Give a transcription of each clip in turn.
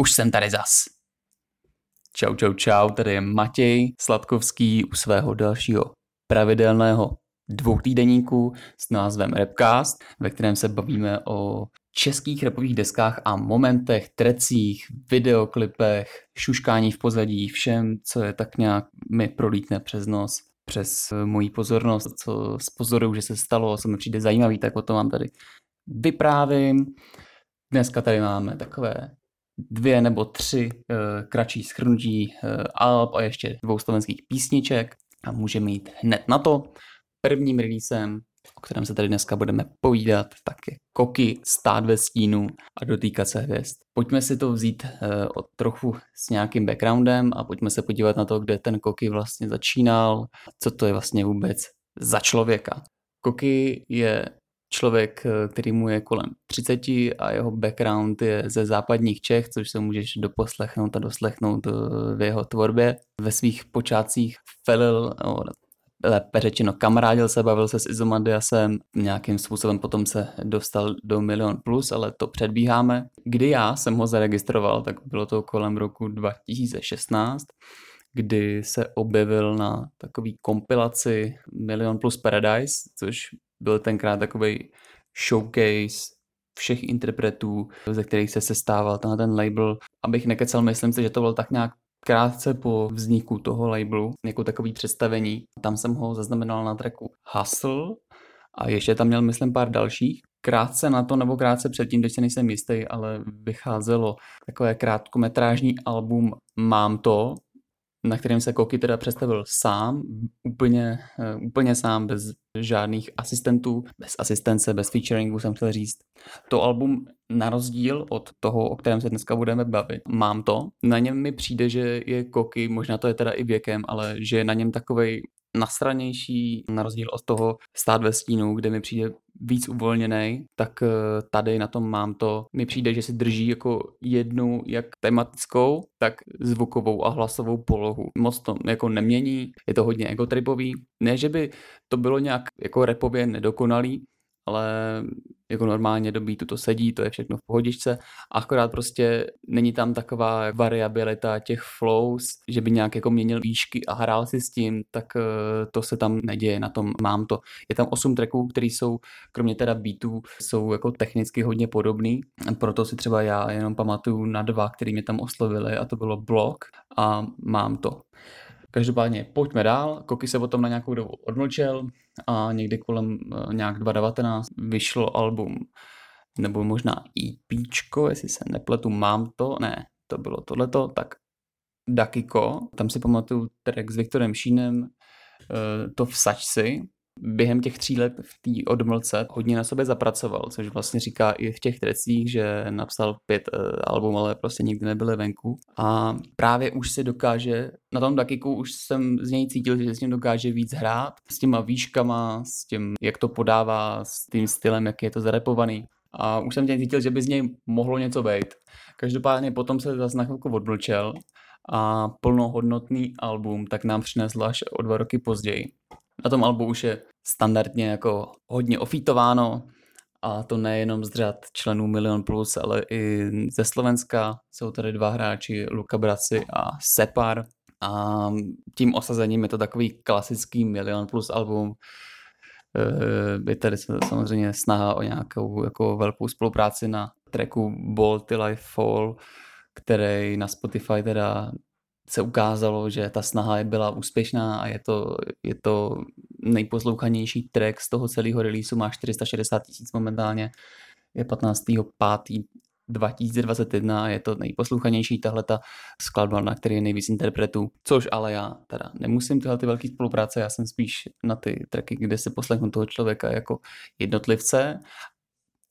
už jsem tady zas. Čau, čau, čau, tady je Matěj Sladkovský u svého dalšího pravidelného dvoutýdeníku s názvem Repcast, ve kterém se bavíme o českých repových deskách a momentech, trecích, videoklipech, šuškání v pozadí, všem, co je tak nějak mi prolítne přes nos, přes moji pozornost, co z pozoru, že se stalo, co mi přijde zajímavý, tak o tom vám tady vyprávím. Dneska tady máme takové dvě nebo tři uh, kratší schrnutí uh, alb a ještě dvou slovenských písniček a můžeme jít hned na to. Prvním releasem, o kterém se tady dneska budeme povídat, tak je Koky, stát ve stínu a dotýkat se hvězd. Pojďme si to vzít uh, od trochu s nějakým backgroundem a pojďme se podívat na to, kde ten Koky vlastně začínal, co to je vlastně vůbec za člověka. Koky je člověk, eh, který mu je kolem 30 a jeho background je ze západních Čech, což se můžeš doposlechnout a doslechnout eh, v jeho tvorbě. Ve svých počátcích felil, lépe řečeno kamarádil se, bavil se s Izomandiasem, nějakým způsobem potom se dostal do Milion Plus, ale to předbíháme. Kdy já jsem ho zaregistroval, tak bylo to kolem roku 2016, kdy se objevil na takový kompilaci Milion Plus Paradise, což byl tenkrát takový showcase všech interpretů, ze kterých se sestával ten, ten label. Abych nekecal, myslím si, že to byl tak nějak krátce po vzniku toho labelu, jako takový představení. Tam jsem ho zaznamenal na tracku Hustle a ještě tam měl, myslím, pár dalších. Krátce na to, nebo krátce předtím, teď se nejsem jistý, ale vycházelo takové krátkometrážní album Mám to, na kterém se Koky teda představil sám, úplně, eh, úplně sám, bez žádných asistentů, bez asistence, bez featuringu jsem chtěl říct. To album na rozdíl od toho, o kterém se dneska budeme bavit, mám to. Na něm mi přijde, že je Koky, možná to je teda i věkem, ale že je na něm takovej nastranější, na rozdíl od toho stát ve stínu, kde mi přijde víc uvolněný, tak eh, tady na tom mám to, mi přijde, že si drží jako jednu jak tematickou, tak zvukovou a hlasovou polohu. Moc to jako nemění, je to hodně egotripový. Ne, že by to bylo nějak jako repově nedokonalý, ale jako normálně do to sedí, to je všechno v pohodičce, akorát prostě není tam taková variabilita těch flows, že by nějak jako měnil výšky a hrál si s tím, tak eh, to se tam neděje, na tom mám to. Je tam osm tracků, které jsou, kromě teda beatů, jsou jako technicky hodně podobný, proto si třeba já jenom pamatuju na dva, který mě tam oslovili a to bylo Block a mám to. Každopádně pojďme dál. Koky se potom na nějakou dobu odmlčel a někdy kolem uh, nějak 2019 vyšlo album nebo možná EP, jestli se nepletu, mám to, ne, to bylo tohleto, tak Dakiko, tam si pamatuju track s Viktorem Šínem, uh, to v Sačci, během těch tří let v té odmlce hodně na sobě zapracoval, což vlastně říká i v těch trecích, že napsal pět uh, album, ale prostě nikdy nebyly venku. A právě už se dokáže, na tom Dakiku už jsem z něj cítil, že s ním dokáže víc hrát, s těma výškama, s tím, jak to podává, s tím stylem, jak je to zarepovaný. A už jsem tě cítil, že by z něj mohlo něco být. Každopádně potom se zase na chvilku odmlčel a plnohodnotný album tak nám přinesl až o dva roky později. Na tom albu už je standardně jako hodně ofítováno. A to nejenom z řad členů Milion Plus, ale i ze Slovenska. Jsou tady dva hráči, Luka Braci a Separ. A tím osazením je to takový klasický Milion Plus album, eh, je tady samozřejmě snaha o nějakou jako velkou spolupráci na tracku Ball Till I Fall, který na Spotify teda se ukázalo, že ta snaha byla úspěšná a je to, je to nejposlouchanější track z toho celého releaseu, má 460 tisíc momentálně, je 15. 5. 2021 je to nejposlouchanější tahle ta skladba, na který je nejvíc interpretů, což ale já teda nemusím tyhle ty velké spolupráce, já jsem spíš na ty tracky, kde se poslechnu toho člověka jako jednotlivce,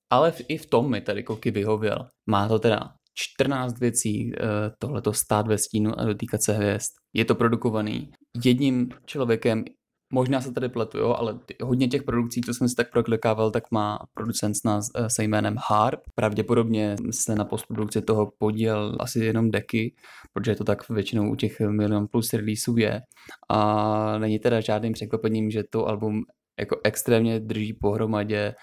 ale i v tom mi tady Koky vyhověl. Má to teda 14 věcí eh, tohleto stát ve stínu a dotýkat se hvězd. Je to produkovaný jedním člověkem, možná se tady pletu, jo, ale hodně těch produkcí, co jsem si tak proklikával, tak má producent s nás eh, se jménem Harp. Pravděpodobně se na postprodukci toho podíl asi jenom deky, protože to tak většinou u těch milion plus releaseů je. A není teda žádným překvapením, že to album jako extrémně drží pohromadě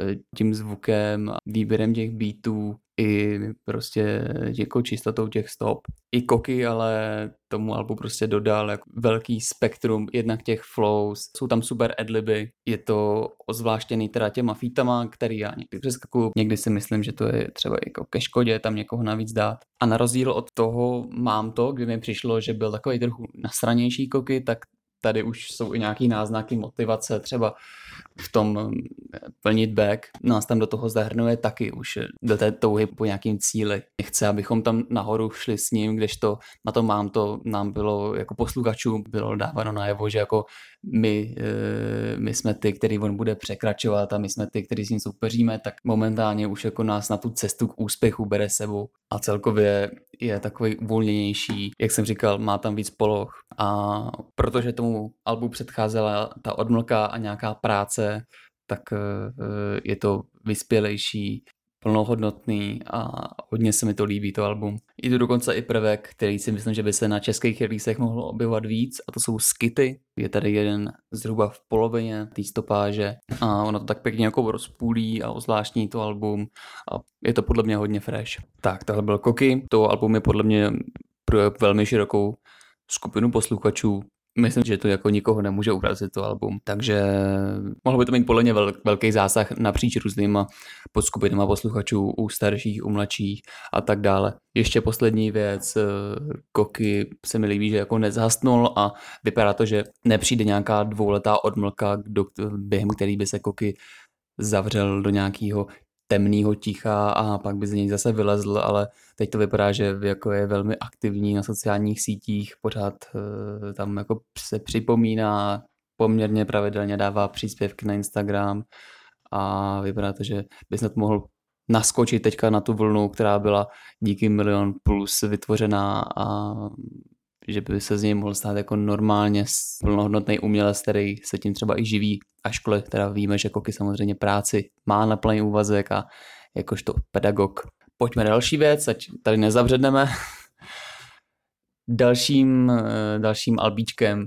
eh, tím zvukem, výběrem těch beatů, i prostě jako čistotou těch stop. I Koky ale tomu albu prostě dodal jako velký spektrum jednak těch flows, jsou tam super adliby, je to ozvláštěný teda těma fítama, který já někdy přeskakuju, někdy si myslím, že to je třeba jako ke škodě tam někoho navíc dát. A na rozdíl od toho mám to, kdy mi přišlo, že byl takový trochu nasranější Koky, tak tady už jsou i nějaký náznaky motivace, třeba v tom mm, plnit back. Nás tam do toho zahrnuje taky už do té touhy po nějakým cíli. Nechce, abychom tam nahoru šli s ním, kdežto na to mám to, nám bylo jako posluchačů bylo dáváno najevo, že jako my, eh, my jsme ty, který on bude překračovat a my jsme ty, který s ním soupeříme, tak momentálně už jako nás na tu cestu k úspěchu bere sebou a celkově je takový uvolněnější, jak jsem říkal, má tam víc poloh. A protože tomu albu předcházela ta odmlka a nějaká práce, tak eh, je to vyspělejší, plnohodnotný a hodně se mi to líbí, to album. Je to dokonce i prvek, který si myslím, že by se na českých releasech mohlo objevovat víc a to jsou skity. Je tady jeden zhruba v polovině té stopáže a ono to tak pěkně jako rozpůlí a ozvláštní to album a je to podle mě hodně fresh. Tak, tohle byl Koky, to album je podle mě pro velmi širokou skupinu posluchačů myslím, že to jako nikoho nemůže urazit to album, takže mohlo by to mít podle mě velký zásah napříč různýma podskupinama posluchačů, u starších, u mladších a tak dále. Ještě poslední věc, eh, Koky se mi líbí, že jako nezhastnul a vypadá to, že nepřijde nějaká dvouletá odmlka, během který by se Koky zavřel do nějakého temného ticha a pak by z něj zase vylezl, ale teď to vypadá, že jako je velmi aktivní na sociálních sítích, pořád uh, tam jako se připomíná, poměrně pravidelně dává příspěvky na Instagram a vypadá to, že by snad mohl naskočit teďka na tu vlnu, která byla díky Milion Plus vytvořená a že by se z něj mohl stát jako normálně plnohodnotný umělec, který se tím třeba i živí, ačkoliv teda víme, že Koky samozřejmě práci má na plný úvazek a jakožto pedagog. Pojďme další věc, ať tady nezavředneme. dalším, eh, dalším albíčkem,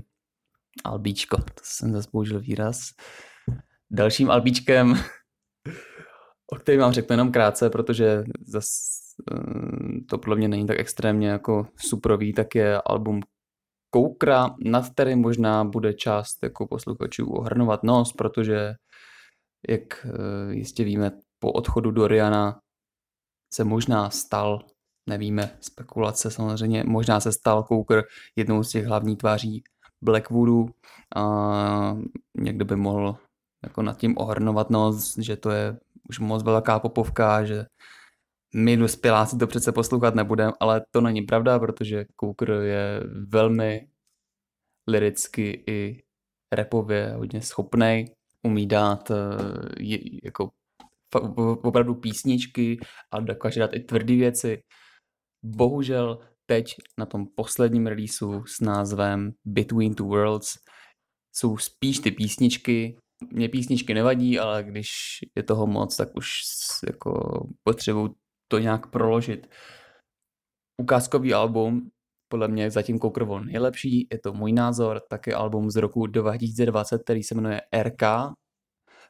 albíčko, to jsem zase použil výraz, dalším albíčkem, o kterém vám řeknu jenom krátce, protože zase Eh, to podle mě není tak extrémně jako suprový, tak je album Koukra, nad kterým možná bude část jako posluchačů ohrnovat nos, protože jak eh, jistě víme, po odchodu Doriana se možná stal, nevíme, spekulace samozřejmě, možná se stal Koukr jednou z těch hlavních tváří Blackwoodu a někdo by mohl jako nad tím ohrnovat nos, že to je už moc velká popovka, že my dospěláci to přece poslouchat nebudeme, ale to není pravda, protože Cooker je velmi liricky i repově hodně schopný, umí dát eh, jako opravdu písničky a dokáže dát i tvrdé věci. Bohužel teď na tom posledním releaseu s názvem Between Two Worlds jsou spíš ty písničky. Mě písničky nevadí, ale když je toho moc, tak už jako potřebuju to nějak proložit. Ukázkový album, podle mě zatím Kokrvon nejlepší, je to můj názor, taky album z roku 2020, který se jmenuje RK,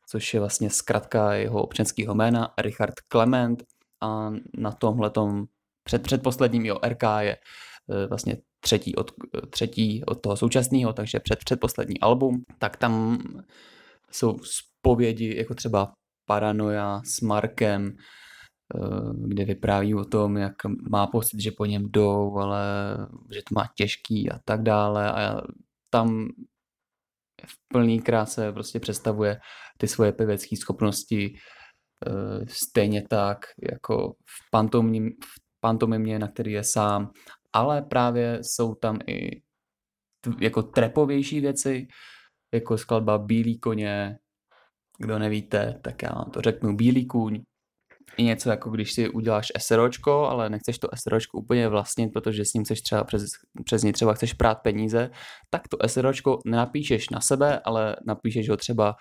což je vlastně zkratka jeho občanského jména, Richard Clement a na tomhletom před, předposledním jo, RK je e, vlastně třetí od, třetí od toho současného, takže před předposlední album, tak tam jsou zpovědi jako třeba Paranoia s Markem, kde vypráví o tom, jak má pocit, že po něm jdou, ale že to má těžký a tak dále. A tam v plný kráse prostě představuje ty svoje pevecké schopnosti eh, stejně tak jako v, pantomim, v pantomimě, na který je sám, ale právě jsou tam i jako trepovější věci, jako skladba Bílý koně, kdo nevíte, tak já vám to řeknu, Bílý kůň, i něco jako když si uděláš SROčko, ale nechceš to SROčko úplně vlastnit, protože s ním chceš třeba přes, přes ní třeba chceš prát peníze, tak to SROčko nenapíšeš na sebe, ale napíšeš ho třeba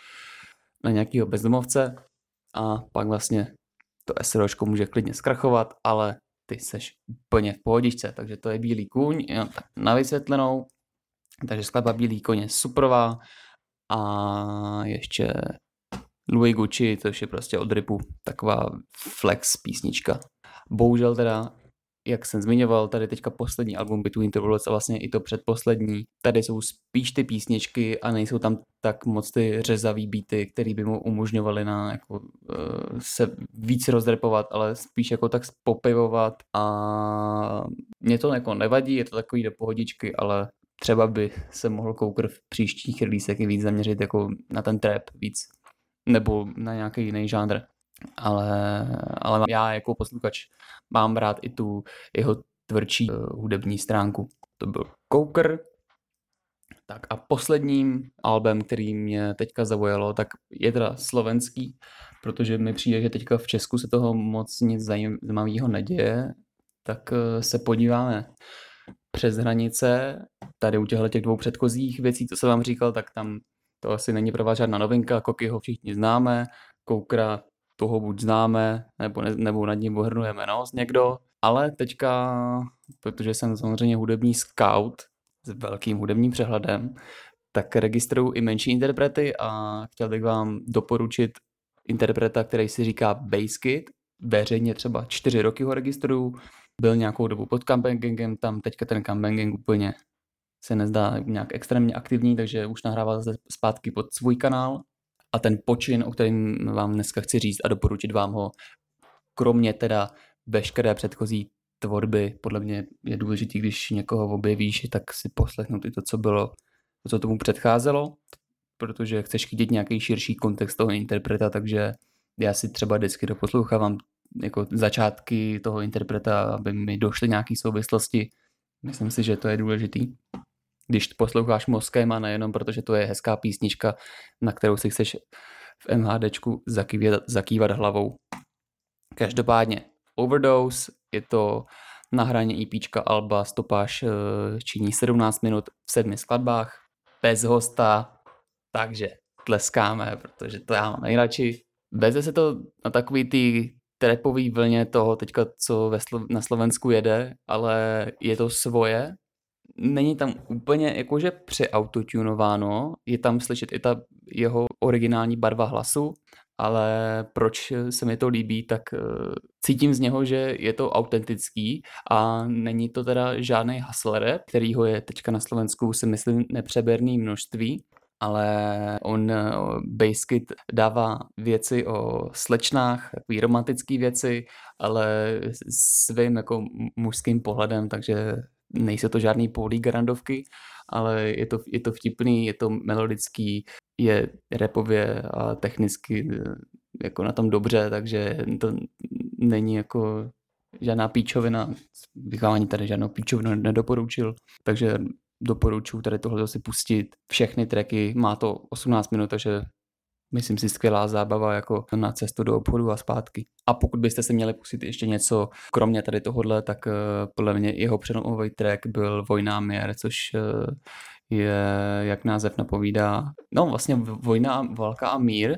na nějakého bezdomovce a pak vlastně to SROčko může klidně zkrachovat, ale ty seš úplně v pohodičce, takže to je Bílý kůň, jo, tak na vysvětlenou, takže skladba Bílý kůň je superová. A ještě Louis Gucci, to je prostě od Ripu, taková flex písnička. Bohužel teda jak jsem zmiňoval, tady teďka poslední album Between the Worlds a vlastně i to předposlední. Tady jsou spíš ty písničky a nejsou tam tak moc ty řezavý beaty, které by mu umožňovaly na jako, uh, se víc rozrepovat, ale spíš jako tak spopivovat a mě to jako nevadí, je to takový do pohodičky, ale třeba by se mohl Koukr v příštích releasech i víc zaměřit jako na ten trap víc nebo na nějaký jiný žánr ale, ale já jako posluchač mám rád i tu jeho tvrdší uh, hudební stránku. To byl Coker. Tak a posledním albem, který mě teďka zaujalo, tak je teda slovenský, protože mi přijde, že teďka v Česku se toho moc nic zajímavého neděje, tak uh, se podíváme přes hranice. Tady u těchto těch dvou předchozích věcí, co jsem vám říkal, tak tam to asi není pro vás žádná novinka, Kokyho všichni známe, Koukra toho buď známe, nebo, ne, nebo nad ním ohrnujeme nos někdo, ale teďka, protože jsem samozřejmě hudební scout s velkým hudebním přehledem, tak registruju i menší interprety a chtěl bych vám doporučit interpreta, který si říká Basskid. Veřejně třeba čtyři roky ho registruju, byl nějakou dobu pod campbangingem, tam teďka ten campbanging úplně se nezdá nějak extrémně aktivní, takže už nahrává zase zpátky pod svůj kanál a ten počin, o kterém vám dneska chci říct a doporučit vám ho, kromě teda veškeré předchozí tvorby, podle mě je důležitý, když někoho objevíš, tak si poslechnout i to, co bylo, to, co tomu předcházelo, protože chceš chytit nějaký širší kontext toho interpreta, takže já si třeba vždycky doposlouchávám jako začátky toho interpreta, aby mi došly nějaké souvislosti. Myslím si, že to je důležitý když posloucháš mozkem a nejenom protože to je hezká písnička, na kterou si chceš v MHDčku zakývat, zakývat hlavou. Každopádně Overdose je to nahrání EPčka Alba, stopáž eh, činí 17 minut v sedmi skladbách, bez hosta, takže tleskáme, protože to já mám nejradši. Veze se to na takový ty trepový vlně toho teďka, co ve Slo- na Slovensku jede, ale je to svoje, není tam úplně jakože přeautotunováno, je tam slyšet i ta jeho originální barva hlasu, ale proč se mi to líbí, tak uh, cítím z něho, že je to autentický a není to teda žádný hustler, kterýho je teďka na Slovensku si myslím nepřeberný množství, ale on uh, Basket dává věci o slečnách, takový romantický věci, ale svým jako mužským pohledem, takže nejsou to žádný grandovky, ale je to, je to vtipný, je to melodický, je repově a technicky eh, jako na tom dobře, takže to není jako žádná píčovina, vychávání tady žádnou píčovinu nedoporučil, takže doporučuji tady tohle si pustit. Všechny tracky, má to 18 minut, takže myslím si, skvělá zábava jako na cestu do obchodu a zpátky. A pokud byste se měli pustit ještě něco, kromě tady tohohle, tak uh, podle mě jeho přelomový track byl Vojna Mier, což uh, je, jak název napovídá, no vlastně Vojna, válka a mír,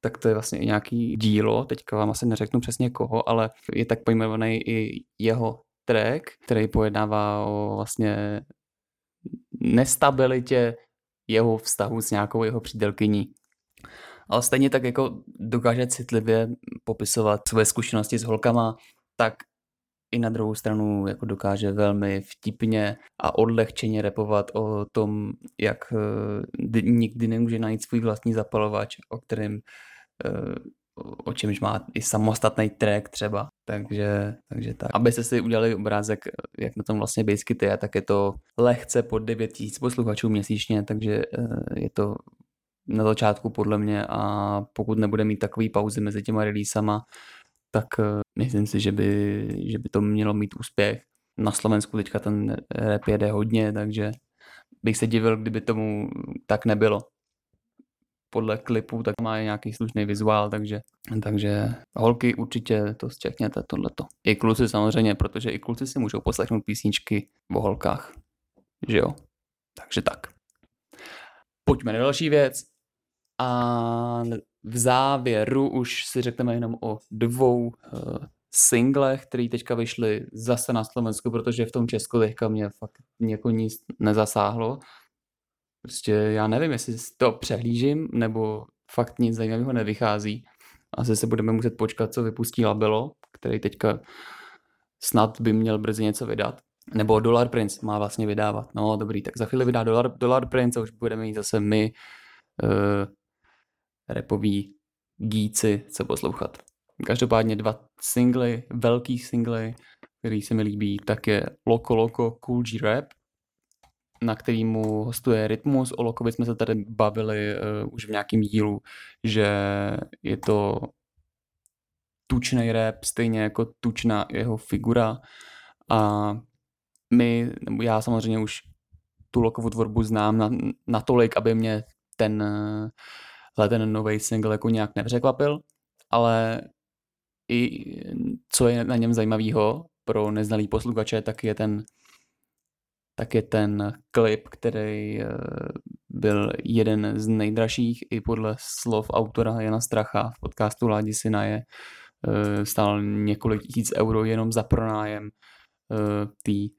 tak to je vlastně nějaký dílo, teďka vám asi neřeknu přesně koho, ale je tak pojmenovaný i jeho track, který pojednává o vlastně nestabilitě jeho vztahu s nějakou jeho přítelkyní ale stejně tak jako dokáže citlivě popisovat své zkušenosti s holkama, tak i na druhou stranu jako dokáže velmi vtipně a odlehčeně repovat o tom, jak uh, nikdy nemůže najít svůj vlastní zapalovač, o kterém uh, o čemž má i samostatný track třeba, takže, takže tak. Abyste si udělali obrázek, jak na tom vlastně Basket je, tak je to lehce pod 9000 posluchačů měsíčně, takže uh, je to na začátku podle mě a pokud nebude mít takový pauzy mezi těma releasama, tak uh, myslím si, že by, že by to mělo mít úspěch. Na Slovensku teďka ten rap jede hodně, takže bych se divil, kdyby tomu tak nebylo. Podle klipu tak má nějaký slušný vizuál, takže, takže holky určitě to zčekněte tohleto. I kluci samozřejmě, protože i kluci si můžou poslechnout písničky o holkách. Že jo? Takže tak. Pojďme na další věc. A v závěru už si řekneme jenom o dvou uh, singlech, které teďka vyšly zase na Slovensku, protože v tom Česku teďka mě fakt jako nic nezasáhlo. Prostě já nevím, jestli to přehlížím, nebo fakt nic zajímavého nevychází. Asi se budeme muset počkat, co vypustí Labelo, který teďka snad by měl brzy něco vydat. Nebo Dollar Prince má vlastně vydávat. No dobrý, tak za chvíli vydá Dollar, Dollar Prince a už budeme mít zase my uh, repoví gíci, co poslouchat. Každopádně dva singly, velký singly, který se mi líbí, tak je Loco Loco Cool G Rap, na kterýmu hostuje Rytmus. O Lokovi jsme se tady bavili uh, už v nějakém dílu, že je to tučný rap, stejně jako tučná jeho figura. A my, nebo já samozřejmě už tu Lokovu tvorbu znám na, natolik, aby mě ten, ten nový single jako nějak nepřekvapil, ale i co je na něm zajímavého pro neznalý posluchače, tak je ten tak je ten klip, který eh, byl jeden z nejdražších i podle slov autora Jana Stracha v podcastu Ládi Sinaje. Eh, stál několik tisíc euro jenom za pronájem eh, té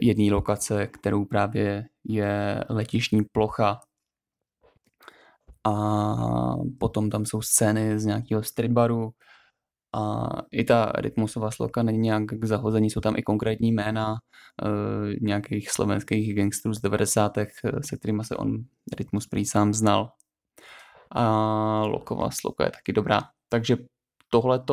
jedné lokace, kterou právě je letišní plocha a potom tam jsou scény z nějakého stripbaru, a i ta rytmusová sloka není nějak k zahození, jsou tam i konkrétní jména uh, nějakých slovenských gangstrů z 90. Eh, se kterými se on rytmus prý sám znal. A loková sloka je taky dobrá. Takže tohle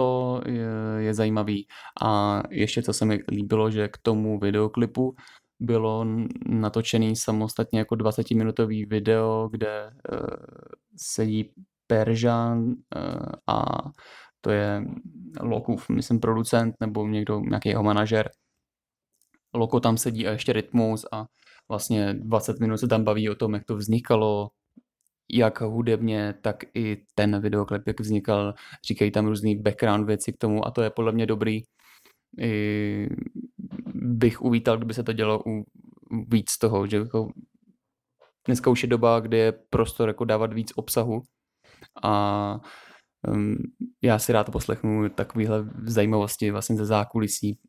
je, je zajímavý. A ještě co se mi líbilo, že k tomu videoklipu bylo natočený samostatně jako 20-minutový video, kde uh, sedí Peržan uh, a to je Lokův, myslím, producent nebo někdo, nějaký jeho manažer. Loko tam sedí a ještě rytmus a vlastně 20 minut se tam baví o tom, jak to vznikalo, jak hudebně, tak i ten videoklip, jak vznikal, říkají tam různý background věci k tomu a to je podle mě dobrý. I bych uvítal, kdyby se to dělo u víc toho, že jako dneska už je doba, kdy je prostor jako dávat víc obsahu a um, já si rád poslechnu takovéhle zajímavosti vlastně ze zákulisí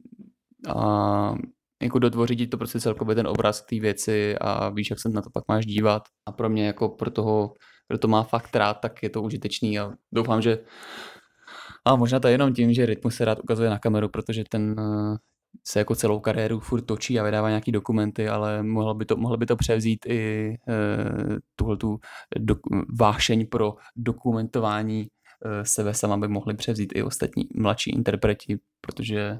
a jako dotvořit to prostě celkově ten obraz té věci a víš, jak se na to pak máš dívat. A pro mě jako pro toho, kdo to má fakt rád, tak je to užitečný a doufám, že a možná to je jenom tím, že Rytmus se rád ukazuje na kameru, protože ten se jako celou kariéru furt točí a vydává nějaký dokumenty, ale mohlo by to, mohlo by to převzít i uh, tuhle tu do, vášeň pro dokumentování Eh, sebe sama by mohli převzít i ostatní mladší interpreti, protože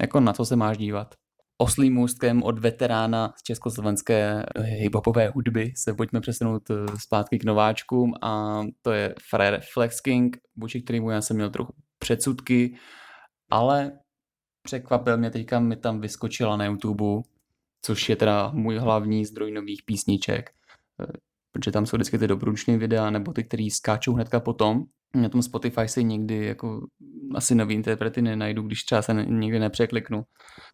jako na to se máš dívat. Oslým můstkem od veterána z československé hiphopové hudby se pojďme přesunout eh, zpátky k nováčkům a to je Frere Flex King, vůči kterému já jsem měl trochu předsudky, ale překvapil mě teďka, mi tam vyskočila na YouTube, což je teda můj hlavní zdroj nových písniček, eh, protože tam jsou vždycky ty dobručné videa nebo ty, které skáčou hnedka potom na tom Spotify si nikdy jako asi nový interprety nenajdu, když třeba se nikdy nepřekliknu.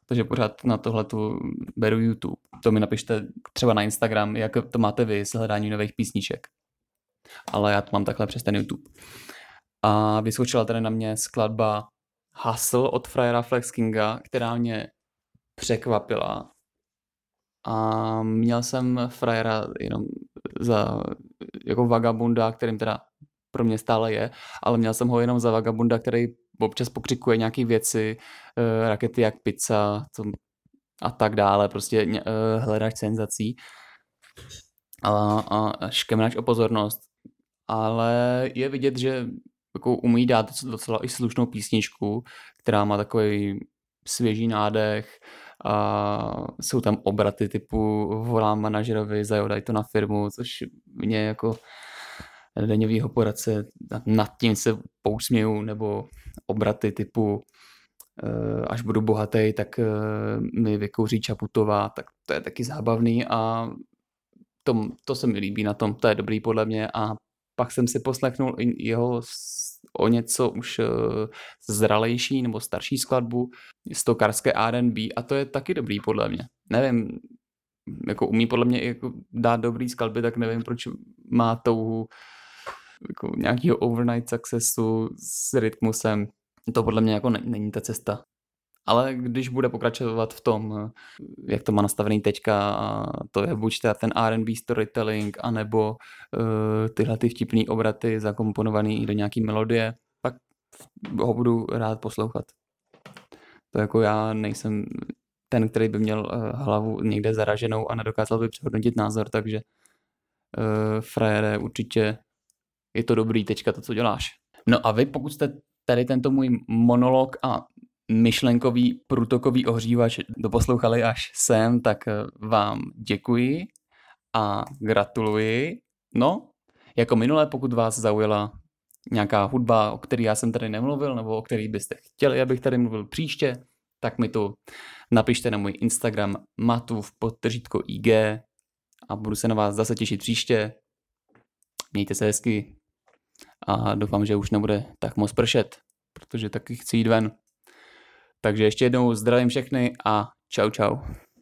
Takže pořád na tohle tu beru YouTube. To mi napište třeba na Instagram, jak to máte vy s hledáním nových písniček. Ale já to mám takhle přes ten YouTube. A vyskočila tady na mě skladba Hustle od Fryera Flex Kinga, která mě překvapila. A měl jsem Fryera jenom za jako vagabunda, kterým teda pro mě stále je, ale měl jsem ho jenom za vagabunda, který občas pokřikuje nějaké věci, uh, rakety jak pizza a tak dále, prostě uh, hledáš senzací a, a, a škemráš o pozornost. Ale je vidět, že jako umí dát docela i slušnou písničku, která má takový svěží nádech a jsou tam obraty typu volám manažerovi, zajodaj to na firmu, což mě jako daňového poradce, nad tím se pousměju, nebo obraty typu eh, až budu bohatý, tak eh, mi vykouří Čaputová, tak to je taky zábavný a to, to se mi líbí na tom, to je dobrý podle mě a pak jsem si poslechnul jeho o něco už eh, zralejší nebo starší skladbu, stokarské R&B a to je taky dobrý podle mě. Nevím, jako umí podle mě jako dát dobrý skladby, tak nevím, proč má touhu jako nějakého overnight successu s rytmusem. To podle mě jako není ta cesta. Ale když bude pokračovat v tom, jak to má nastavený teďka, to je buď ten R&B storytelling, anebo uh, tyhle ty vtipný obraty zakomponovaný do nějaký melodie, pak ho budu rád poslouchat. To jako já nejsem ten, který by měl uh, hlavu někde zaraženou a nedokázal by přehodnotit názor, takže uh, frajere, určitě je to dobrý tečka to, co děláš. No a vy, pokud jste tady tento můj monolog a myšlenkový průtokový ohřívač doposlouchali až sem, tak vám děkuji a gratuluji. No, jako minule, pokud vás zaujala nějaká hudba, o které já jsem tady nemluvil, nebo o který byste chtěli, abych tady mluvil příště, tak mi to napište na můj Instagram matův podtržítko IG a budu se na vás zase těšit příště. Mějte se hezky a doufám, že už nebude tak moc pršet, protože taky chci jít ven. Takže ještě jednou zdravím všechny a čau čau.